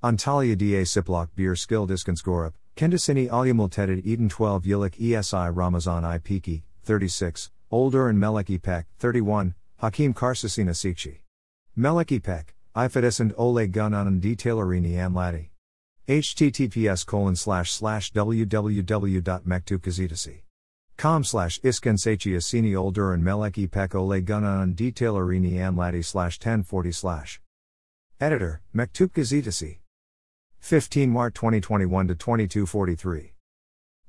Antalya da Siplok Bir Skill Diskansgorup, Kendisini Alyamulteted Eden 12 Yilik ESI Ramazan I Piki, 36, Older and Melek Ipek, 31, Hakim Karsasina Sikchi. Melek Ipek, Ifedescent Ole Gunanan Detailerini Amladi. https colon slash slash www.mektukazitasi.com slash iskansachiasini older and melek ipek ole gunanan detailerini amladi slash 1040 slash. Editor, Mektup Gazitasi. 15 Mart 2021 to 2243.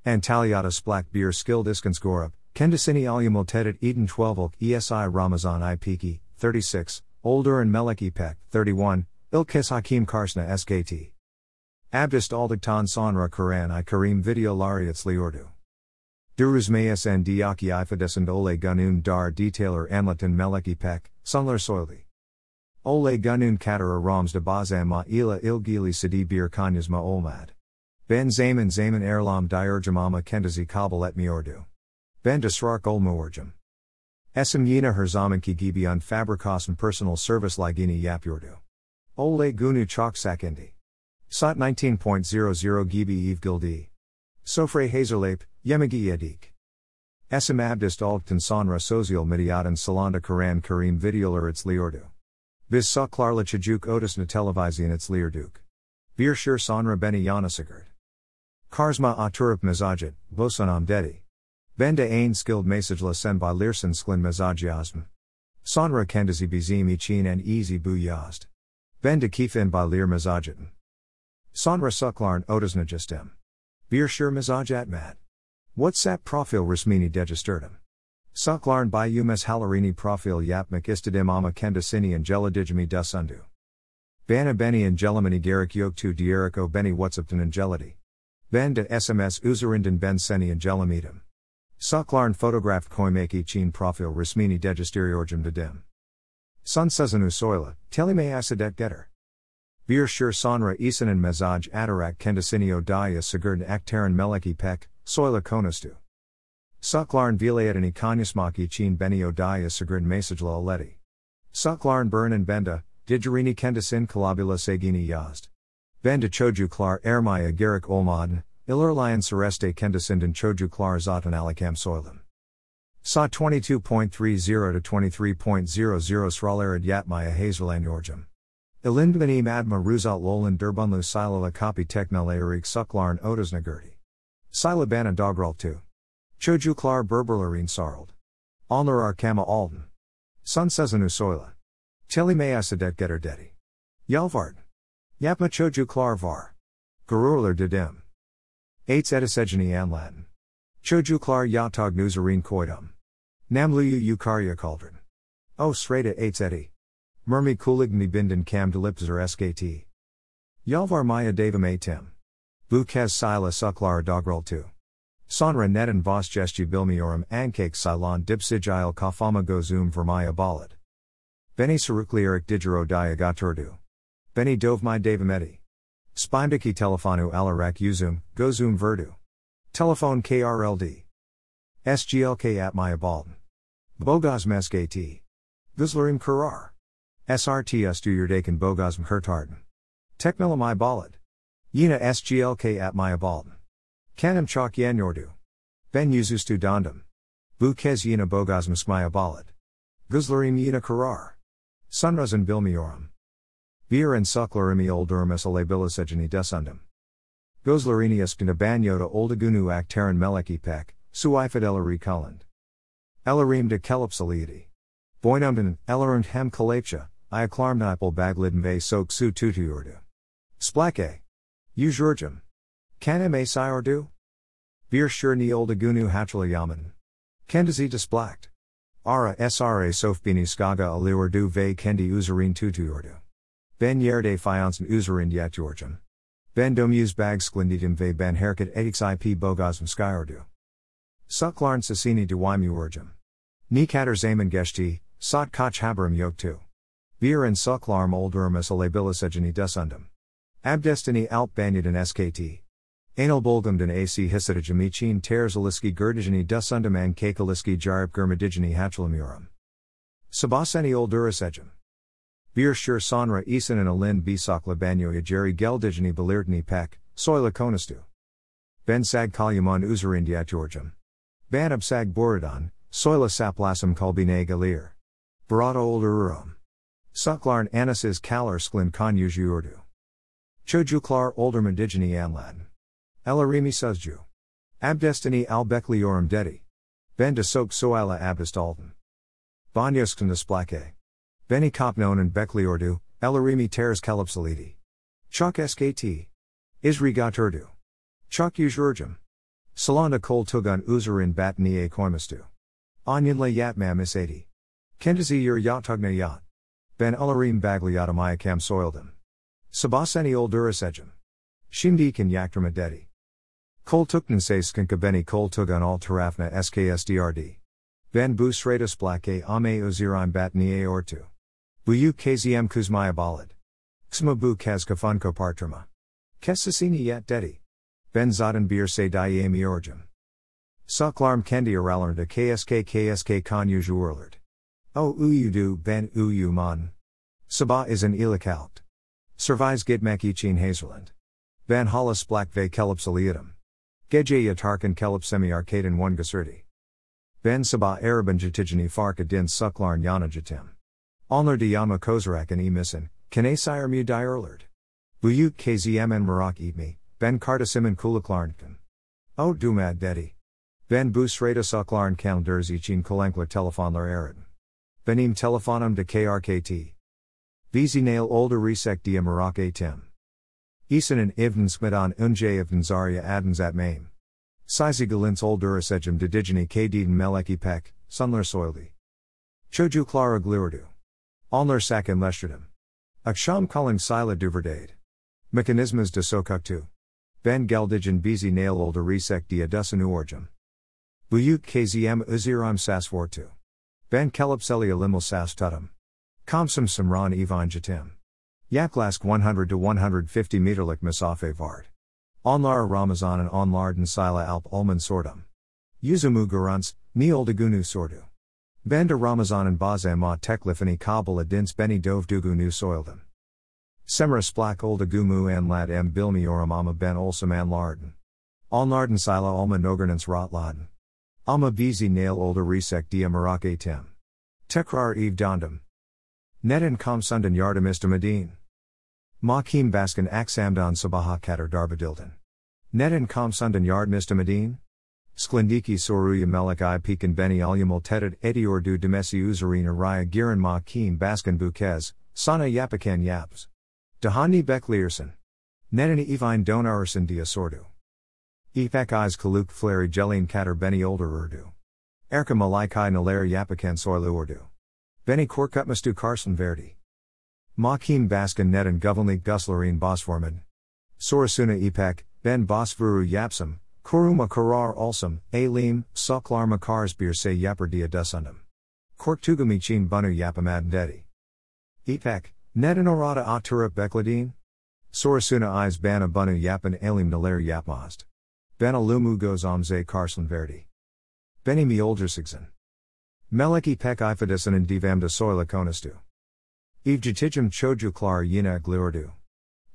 Antaliata Splak Beer Skill Diskansgorup, Kendisini Alyamultedet Eden 12 Ilk ESI Ramazan I Piki, 36, Older and Melek Ipek, 31, Ilkes Hakim Karsna SKT. Abdist Aldaktan Sonra Quran I Karim Video Lariats Liordu. Duruz Mayas and Diaki Ifadescent Ole Gunun Dar Detailer Amlatin Melek Ipek, Sunler Soili. Ole Gunun Katara Rams de Bazama ila ilgili Sidi Bir Kanyasma Olmad. Ben Zaman Zaman Erlam Diurjamama Kendazi Kabul et Miordu. Ben Desrark Olmuorjam. Esem Yina Herzamanki Gibion Fabrikosm Personal Service Ligini Yapyordu. Ole Gunu Chok Sakindi. Sot 19.00 Gibi Eve Gildi. Sofre Hazerlape, Yemagi Yedik. Esem Abdist Alktan Sonra Sozial Midiatan Salanda Karan Karim Videoler its Liordu. Bis sa klarla chajuk otis na television its leerduk. Bir shur sonra beni yanasigurd. Karsma aturup mezajit, bosanam dedi. Benda ain skilled mesajla sen by lirsen sklin mezajiasm. Sonra kendazi bizim için and easy bu yazd. Benda kifin by lir mezajitin. Sonra suklarn otisna justem. Bir shur mezajat mat. WhatsApp profil resmini degisterdum. Suklarn by umes halarini profil yapmak istadim ama kendisini angela digimi dusundu. Bana beni angelamani gerek yoktu dierik o beni whatsaptan angeladi. Ben de SMS uzarinden ben seni angelamitum. Suklarn photograph koimaki chin profil resmini degisteriorgum dedim. Sun sezanu soila, telime acidet getter. Bir shur sonra isanin mezaj atarak kendisinio dia sigurd aktaran meleki pek, soila konastu. Suklarn vilayetini kanyasmaki chin benio dia sigurd mesajla aleti. Suklarn burn and benda, digerini kendisin kalabula segini yazd. Benda choju klar ermaya gerik olmaden, ilurlion sereste kendisinden choju klar zatan alikam soilum. Sa 22.30 to 23.00 sralarid yatmaya hazeland yorjum. Ilindbenim adma ruzat lolan durbunlu silala copy teknalarik suklarn otasnagurdi. Silabana dogral 2. Choju klar berberlerin sarld. Alner arkama alden. Sun sezanu soila. Teli measadet getter dedi. Yalvard. Yapma choju klar var. Gururler dedem. Eights edisegeni anlatin. Choju klar yatog nuzarin koidum. Namluyu yukarya kaldrin. O sreda eights edi. Mermi kuligni binden kam delipzer skt. Yalvar maya devam atem. Bukez sila suklar dogrol 2. Sonra neden vos gesti bilmiorum ankake silon dipsigil kafama gozum vermaya balit. Beni saruklieric digero diagatordu. Beni dovmai davamedi. Spimdiki telefonu alarak uzum, gozum verdu. Telephone KRLD. SGLK at maya balden. Bogosm SKT. Guzlerim kurar. SRT ustuyurdaken bogosm hertarden. Tekmelamai balad. Yina SGLK at maya balden. Kanam chok yanyordu. Ben yuzustu dandam. Bu kez yina bogosm smaya balad. Guzlerim yina karar. Sunrazan bilmiorum. Bir and suklarimi oldurmis alabilisegeni desundum. Gozlarini eskina banyota oldagunu aktaran meleki pek, suifidelari kulland. Elarim de kelipsaliadi. Boinumden, elarund hem kalapcha, iaklarmnipel baglidn ve sok su tutuyordu. Splake. Ujurjum. Kanem a siordu? Bir shur ni oldagunu hatralayaman. Kendazi desplakt. Ara sra sofbini skaga aliordu ve kendi uzarin tutuyordu. Ben yerde fiansen uzarin yatyorjum. Ben domuse bag sklinditum ve ben herket etix ip bogosm skyordu. Suklarn sasini duimuorjum. Nikater zaman geshti, sot koch haberum yoktu. Bir and suklarm oldurumus alabilisegeni desundum. Abdestini alp banyadin skt. Anal bulgumden ac hisidijamichin terzaliski gerdijani dusundum and kakaliski jarib germadigini hatchalamurum. Sabaseni oldurasegem. Bir shur sonra isan and alin bisakla banyoya jerry geldigini belirtni pek, soyla konastu. Ben sag kalyamon uzurindiat georgium. Ban absag boridan, soyla saplasum kalbine galir. Barata olderurum. Suklarn anasis kalar sklin konyuju Chojuklar older digini anladen. Elarimi suzju. Abdestini albekliorum dedi. Ben de sok soila abdest alden. Banyoskundas splake. Beni kopnon and bekliordu, elarimi teres kalipsalidi. Chok skt. Isri gaturdu. Chok. Salanda kol tugun uzurin bat nie koimastu. Anyinle yatmam isadi. Kendazi ur yatugna yat. Ben elarim bagliatamayakam soildim. Sabaseni oldurasejum. Kan yaktrama Kol tuknan skanka beni kol tugun al tarafna sksdrd. Ben bu sratus blake ame uzirim bat nie ortu. Buyu kzm kuzmaya balad. Ksma bu kazkafunko partrama. Kesasini yat dedi. Ben zaden bir se diami orjum. Saklarm kendi aralarnda ksk ksk konyuju urlert. O uyudu ben uyu man. Sabah is an ilikalt. Servais gidmek ichin hazelland. Van hollis black ve kelipsaliatum. Geje yatarkan kelip semi arcaden one gasurdi. Ben sabah araban jatijani farka din suklarn yana jatim. Alner de yama kozarak and emisin, kane sire mu di erlerd. Buyuk kzmn marak me, ben kardasimin kulaklarnkan. O dumad dedi. Ben bus rata suklarn kalenders ichin kolankler telefonlar erin. Benim telefonum de krkt. Vizi nail older resek dia marak tim. Isanin ivden smidan unje ivden zaria adens at maim. Sizi galins older asejum de digini kdiden meleki pek, sunler soildi. Choju clara glirdu. Alner sakin lesterdum. Aksham calling sila duverdade. Mechanismas de sokuktu. Ben geldigen bizi nail older resek dia dusan uorjum. Buyuk kzm uziram sasvortu. Ben kelipseli sas tutum. Komsum Samran Ivan Jatim. Yaklask 100 to 150 meterlik Masafe Vard. Onlar Ramazan and Onlarden Sila Alp Ulman Sordum. Yuzumu Gurunts, Neoldagunu Sordu. Banda Ramazan and Bazama Teklifani Kabul Adins Beni Dove Dugunu Soildum. Semra Splak Oldagumu and Lad M Bilmi Oramama Ben Olsam an Larden. Onlarden Sila Alma Nogernans Rotladen. Alma Bizi Nail Olda Resek Dia Marake Tim. Tekrar Eve Dondum. Netin Komsundan Yardimista Medin. Makim Baskin Aksamdan Sabaha Katar Darbadildan. Netin Komsundan Yardimista Medin. Sklindiki Soruya Melik I Pekin Beni Alyamul Tedet Ediordu Demesi Uzarina Raya Giran Makim Baskin Bukez, Sana Yapakan Yaps. Dahani Beklierson. Netin Evine Donarson Dia Sordu. Epek Eyes Kaluk Fleri Jelin Katar Beni Older Urdu. Erka Malaikai Nalar Yapakan Soilu Urdu. Benny Korkutmastu Carson Verdi. Makim Baskin Net and Govenlik Guslarine Bosforman. Sorasuna Epek, Ben Bosvuru Yapsum, Kuruma Karar Alsum, Alim, Soklar Makars Bir Se Yapper Dia Dusundum. Korktugamichin Bunu Yapamad Dedi. Epek, Nedanorada Atura Bekladine. Sorasuna Eyes Bana Bunu Yapan Alim Naler Yapmast. Ben Alumu Goes Omze Carson Verdi. Benny Mioldersigsen. Meleki pek ifadisan and divamda soila konastu. Evjatijum choju klar yina glurdu.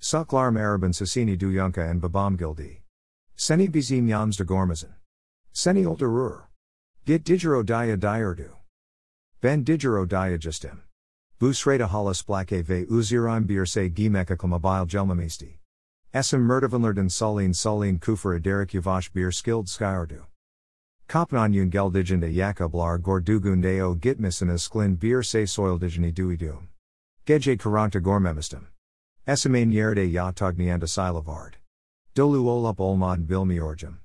Suklarm araban sasini du yunka and babam gildi. Seni bizim yams de gormazan. Seni olderur. Git digero daya diurdu. Ben digero daya justim. Busreda halas blake ve uzirim bir se gimekakamabil gelmamisti. Esem murdavanlerden salin salin kufra derek yavash bir skilled skyardu. Kopnanyun geldigende yakablar gordugunde o gitmisina sklin bir se soildigeni duidum. Geje karanta gormemistum. Esamain yerde yatugnianda silavard. Dolu olup olmad bilmiorjum.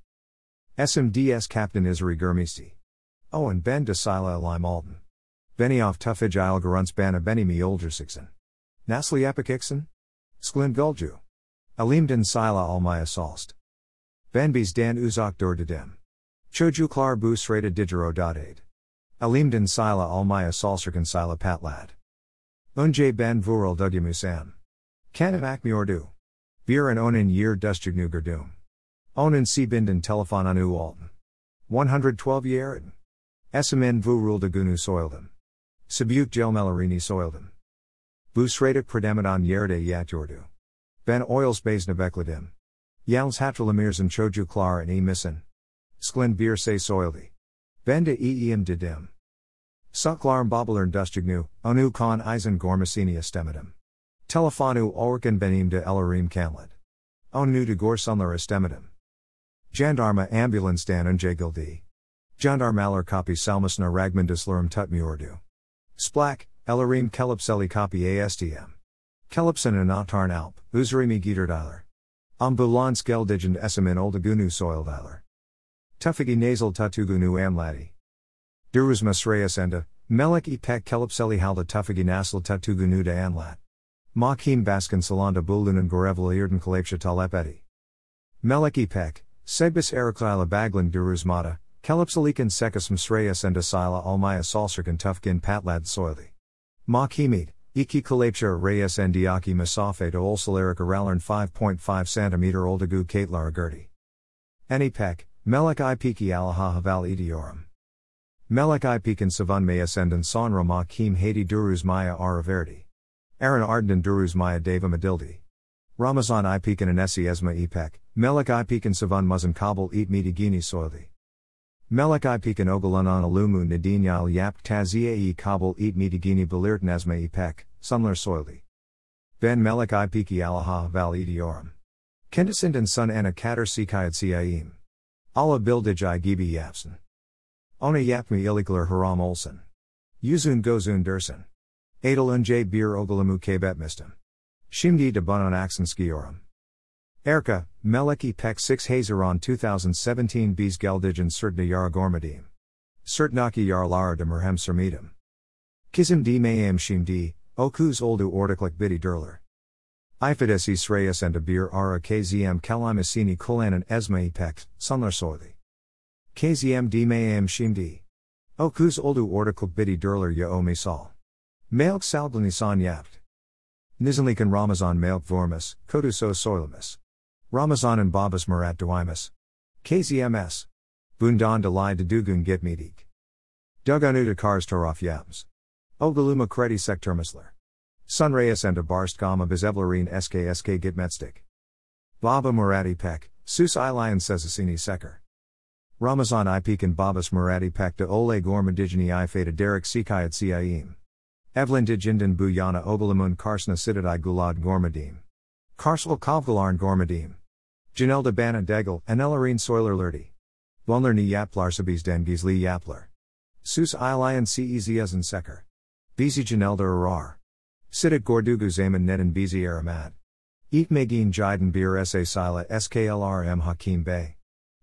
Esam ds captain isri germisti. Owen ben de sila lime alden. Benioff tuffage il beni mi oldersiksen. Nasli apikiksen? Sklin gulju. Alimden sila almaya salst. Benbis dan uzak dor dem. Choju klar bu sreda digero dotade. Alimden sila almaya salserkan sila patlad. Unje ben vural dugyamusam. Kanat akmiordu. Bir and onin year dustjugnu gerdum. Onin si binden telefon anu alten. 112 yerin. Esamin vu rul de gunu soildem. Sabuk gelmelarini soildem. Busratic predemedon yerde yat yordu. Ben oils bays nebekledim. Yalns choju klar and e missin. Sklin beer say soildi. Benda e eim didim. Suklarm bobbelern dustignu, onu con eisen gormacini estemidum. Telefonu orkan benim de elarim camlet. Onu de gor sunler estemidum. Jandarma ambulance dan unjagildi. Jandarmalar copy salmusna ragmandislurum tutmuordu. Splak, elarim kelipseli copy astm. Kelipsen and Atarn Alp, Uzurimi Giederdiler. Ambulans geldigend esamin oldagunu soildiler. Tufigi nasal tatugunu amladi. Duruz masreyas enda, melek ipek kelipseli halda nasal tatugunu de anlat. Makim baskin salanda bulunan gorevla irden kalapsha talepeti. Melek ipek, segbis eriklila baglin duruz mata, kelipselikan sekas masreyas enda sila almaya salsarkan tufgin patlad soildi. Makimid, Iki kalapsha reyes ndiaki masafe to olsaleric aralern 5.5 cm oldagu katlar agurti. Anipek, melek ipiki alaha haval idiorum. Melek ipikan savan maya sendan sonra ma kim haiti duruz maya araverdi. Aaron arden duruz maya deva madildi. Ramazan ipikan anesi esma ipek, melek ipikan savan muzan kabul eat medigini soildi. Melek ipikan ogalanan alumu nadinyal yap taziye e kabul eat medigini belirt nasma ipek, sunler soildi. Ben melek ipiki alaha val idiorum. Kendisind sun ana kater sikayad siaim. Allah bildij i gibi. Ona yapmi ilikler haram olsen. Yuzun gozun dursen. Adel unj bir ogalamu kebet mistem. Shimdi de bunon axen skiorum. Erka, Meleki Pek 6 Hazeron 2017 Bees Geldigen Sertna Yaragormadim. Sertnaki Yarlar de Merhem Sermidum. Kizim di Mayam Shimdi, Okuz Oldu Ordiklik Bidi Durler. Ifides Israeus and Abir Ara KZM Kalimasini Kulanan Esma Pek, Sunlar Soili. KZM di Mayam Shimdi. Okuz Oldu Ordiklik Bidi Durler Ya Omi Sal. Mailk Salglanisan Yapt. Nizanlikan Ramazan Mailk Vormis, Koduso Soilimus. Ramazan and Babas Murat Duimus. KZMS. Bundan Dalai Dugun Gitmedik. Duganu de Kars Toraf Yams. Ogaluma Kredi Sekturmisler. Sunrayas and Barst Gama Bizevlarine SKSK Gitmetstik. Baba Murati Pek, Sus Ilion Sezasini Sekar. Ramazan Ipekan Babas Murati Pek de Ole Gormadigini I Feta Derek Sikayat Siaim. Evelyn Dijindan Buyana Ogalamun Karsna Sidadai Gulad Gormadim. Karsal Kovgalarn Gormadim. Janelda Bana Degel, Anelarine Soiler Lurdi. Vonler ni Yaplar Sabis Den Gizli Yaplar. Sus Ilion Ceziazen Sekar. Bizi Janelda Arar. Sidik Gordugu Zaman Neden Bizi Aramad. Eat Megin Jiden Bir Sa Sila SKLRM Hakim Bey.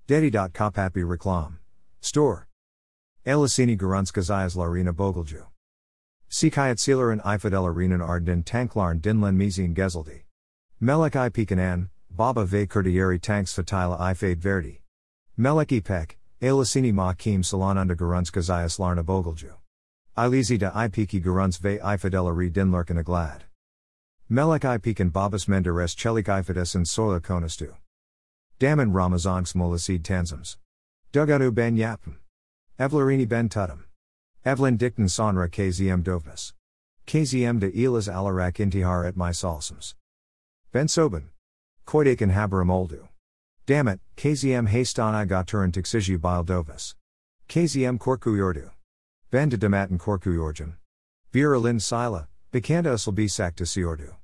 Dedi. Kopapi Reklam. Store. Elisini Garunska Zayas Larina Bogelju. Sikayat Seelerin Ifidel Arenan Arden Tanklarn Dinlen Mizin Gezeldi. Melek I Pikanan, Baba Ve Kurdieri Tanks Fatila I Fade Verdi. Melek Ipek, Elisini Ma Kim Salananda Garunska Zayas Larna Bogelju. Ilizi da Ipiki Garuns Ve Ifidel Ari Dinlerken Aglad. Melek Ipikan Babas Menderes Chelik Ifides and Soila Konastu. Daman Ramazanks Molasid Tanzams. Duganu Ben Yapim. Evlarini Ben Tutum. Evelyn Dikton Sonra KZM Dovnas. KZM de Elas Alarak Intihar et My Salsams. Ben Soben. Koidakan Habaram Oldu. Damn KZM Haystana Gaturan Tixiji Bil Dovas. KZM Korku Yordu. Ben de Damatin Korku Yorjum. Vira Lin Sila, Bikanda Usul Bisak de Siordu.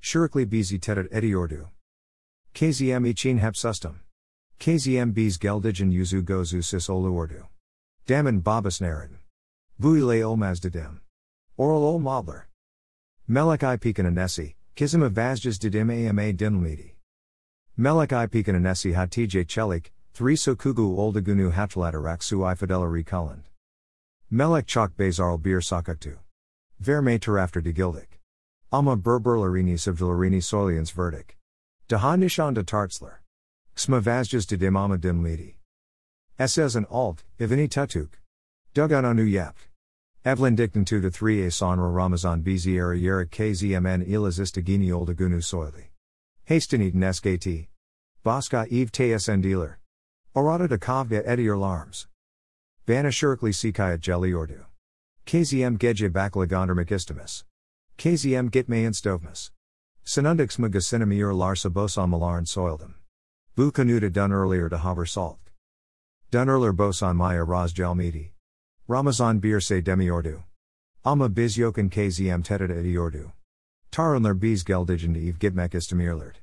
Shurikli Bizi Tetet Ediordu. KZM Ichin Hep Sustum. KZM Bees Geldigen Yuzu Gozu Sis Oluordu. Daman Babas Narin. Buile Olmaz Didim. Oral Ol Mobler. Melek I Pekan Anesi, Kizim of Vazjas Didim Ama Dinlmidi. Melek I Pekan Anesi Hatij Chelik, Thriso Kugu Oldagunu Hatlalatarak Su Ifidelari Kulland. Melek Chok Bazarl Bir Sakaktu. Vermeter after de Gildik. Alma Berberlarini Sevdalarini Solians Verdict. Daha Nishan de Tartzler. Sma Vazjas Didim Ama Dinlmidi. SS and Alt, Ivini Tutuk. Dugan Anu Yap. Evelyn Dikton 2 to 3 A Sonra Ramazan Biziera Yerik KZMN Ilazistagini Oldagunu Soili. Hasteniten SKT. Baska Eve TSN Dealer. Orada de Kavga Edier Larms. Bana Shurkli Sikayat Jelly Ordu. KZM Geje Baklagonder Makistimus. KZM Gitme and Sinundix magasinamir larsa bosan malarn soildem. Bu kanuta done earlier to haber salt. Done earlier bosan maya raz jalmidi. Ramazan bir se demiordu. Ama biz yoken KZM tetida ediordu. Tarunler biz geldigen eve gitmek istemirlert.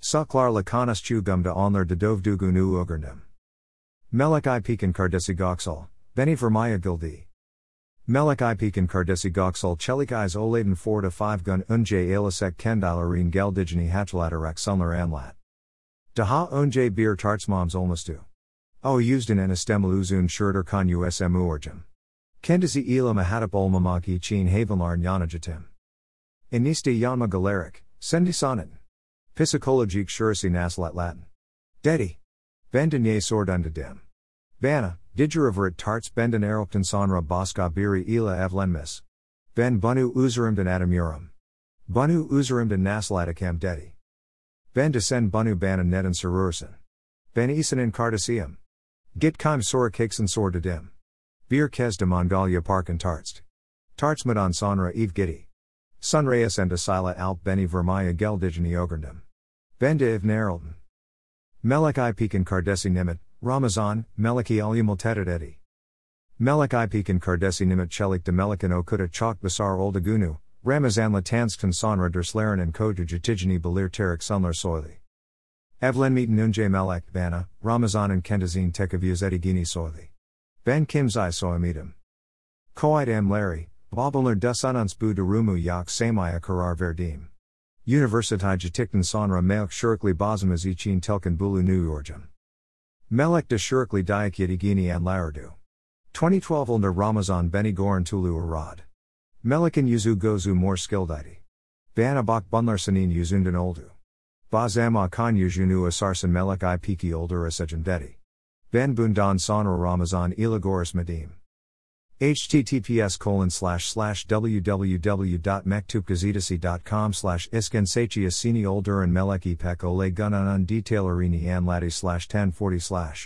Saklar lakanas chu gumda onler de dovdugu nu ugerndem. Melek i pekan kardesi goxal, beni vermaya gildi. Melek i pekan kardesi goxal chelik oladen 4 to 5 gun unje elisek kendalarine geldigeni hatchlaterac sunler anlat. Daha unje beer tartsmoms olmastu. O used in enestemel uzun schurter kan usm uorgem. Kendisi ila mahatap olmamaki chin havenlar nyanajatim. Iniste yanma galeric, sendi sonin. Psychologique shurisi naslat Latin. Dedi. Bendenye sordunda dem. Bana, digeraverit tarts benden erupton sonra boska biri ila evlenmis. Ben bunu uzerimden adamurum. Bunu uzerimden naslatikam dedi. Ben desen bunu bana neden surursen. Ben isanin cardasium. Git keim sora kakesen sor de dem. Bir kez de Mongolia parken tartst. Tartsmadan sonra eve gitti. Sunreyes and asila alp beni vermaya geldigeni ograndum. Ben de Ivnerelden. Melek i kardesi nimit, Ramazan, Meleki alyumul edi. Melek i pekan kardesi nimit chelik de melikan okuta chok basar oldagunu, Ramazan latanskan sonra derslaren and koja jatijani balir terik sunlar soili. Evlen meeten unje melek bana, Ramazan and kentazine tekavyazeti gini soili. Ben kimzai soimidim. Koit am Larry, Babaler dusanuns bu durumu yak samaya karar verdim. Universiteit getikten sonra melk shurkli bazımız için telkin bulu new yorjum. Melek de shurkli dayak yedigini an lardu. 2012 ulner Ramazan beni gorn tulu arad. Melikin yuzu gozu more skildidi. Bana bunlar senin yüzünden oldu. Bazama kan yüzünü asarsan melek i piki older dedi. Ben bundan sonra Ramazan ilagoris medim https colon slash slash www.mektupgazidasi.com slash iskensachiasini older and meleki pek ole gunanan detailerini anlati slash 1040 slash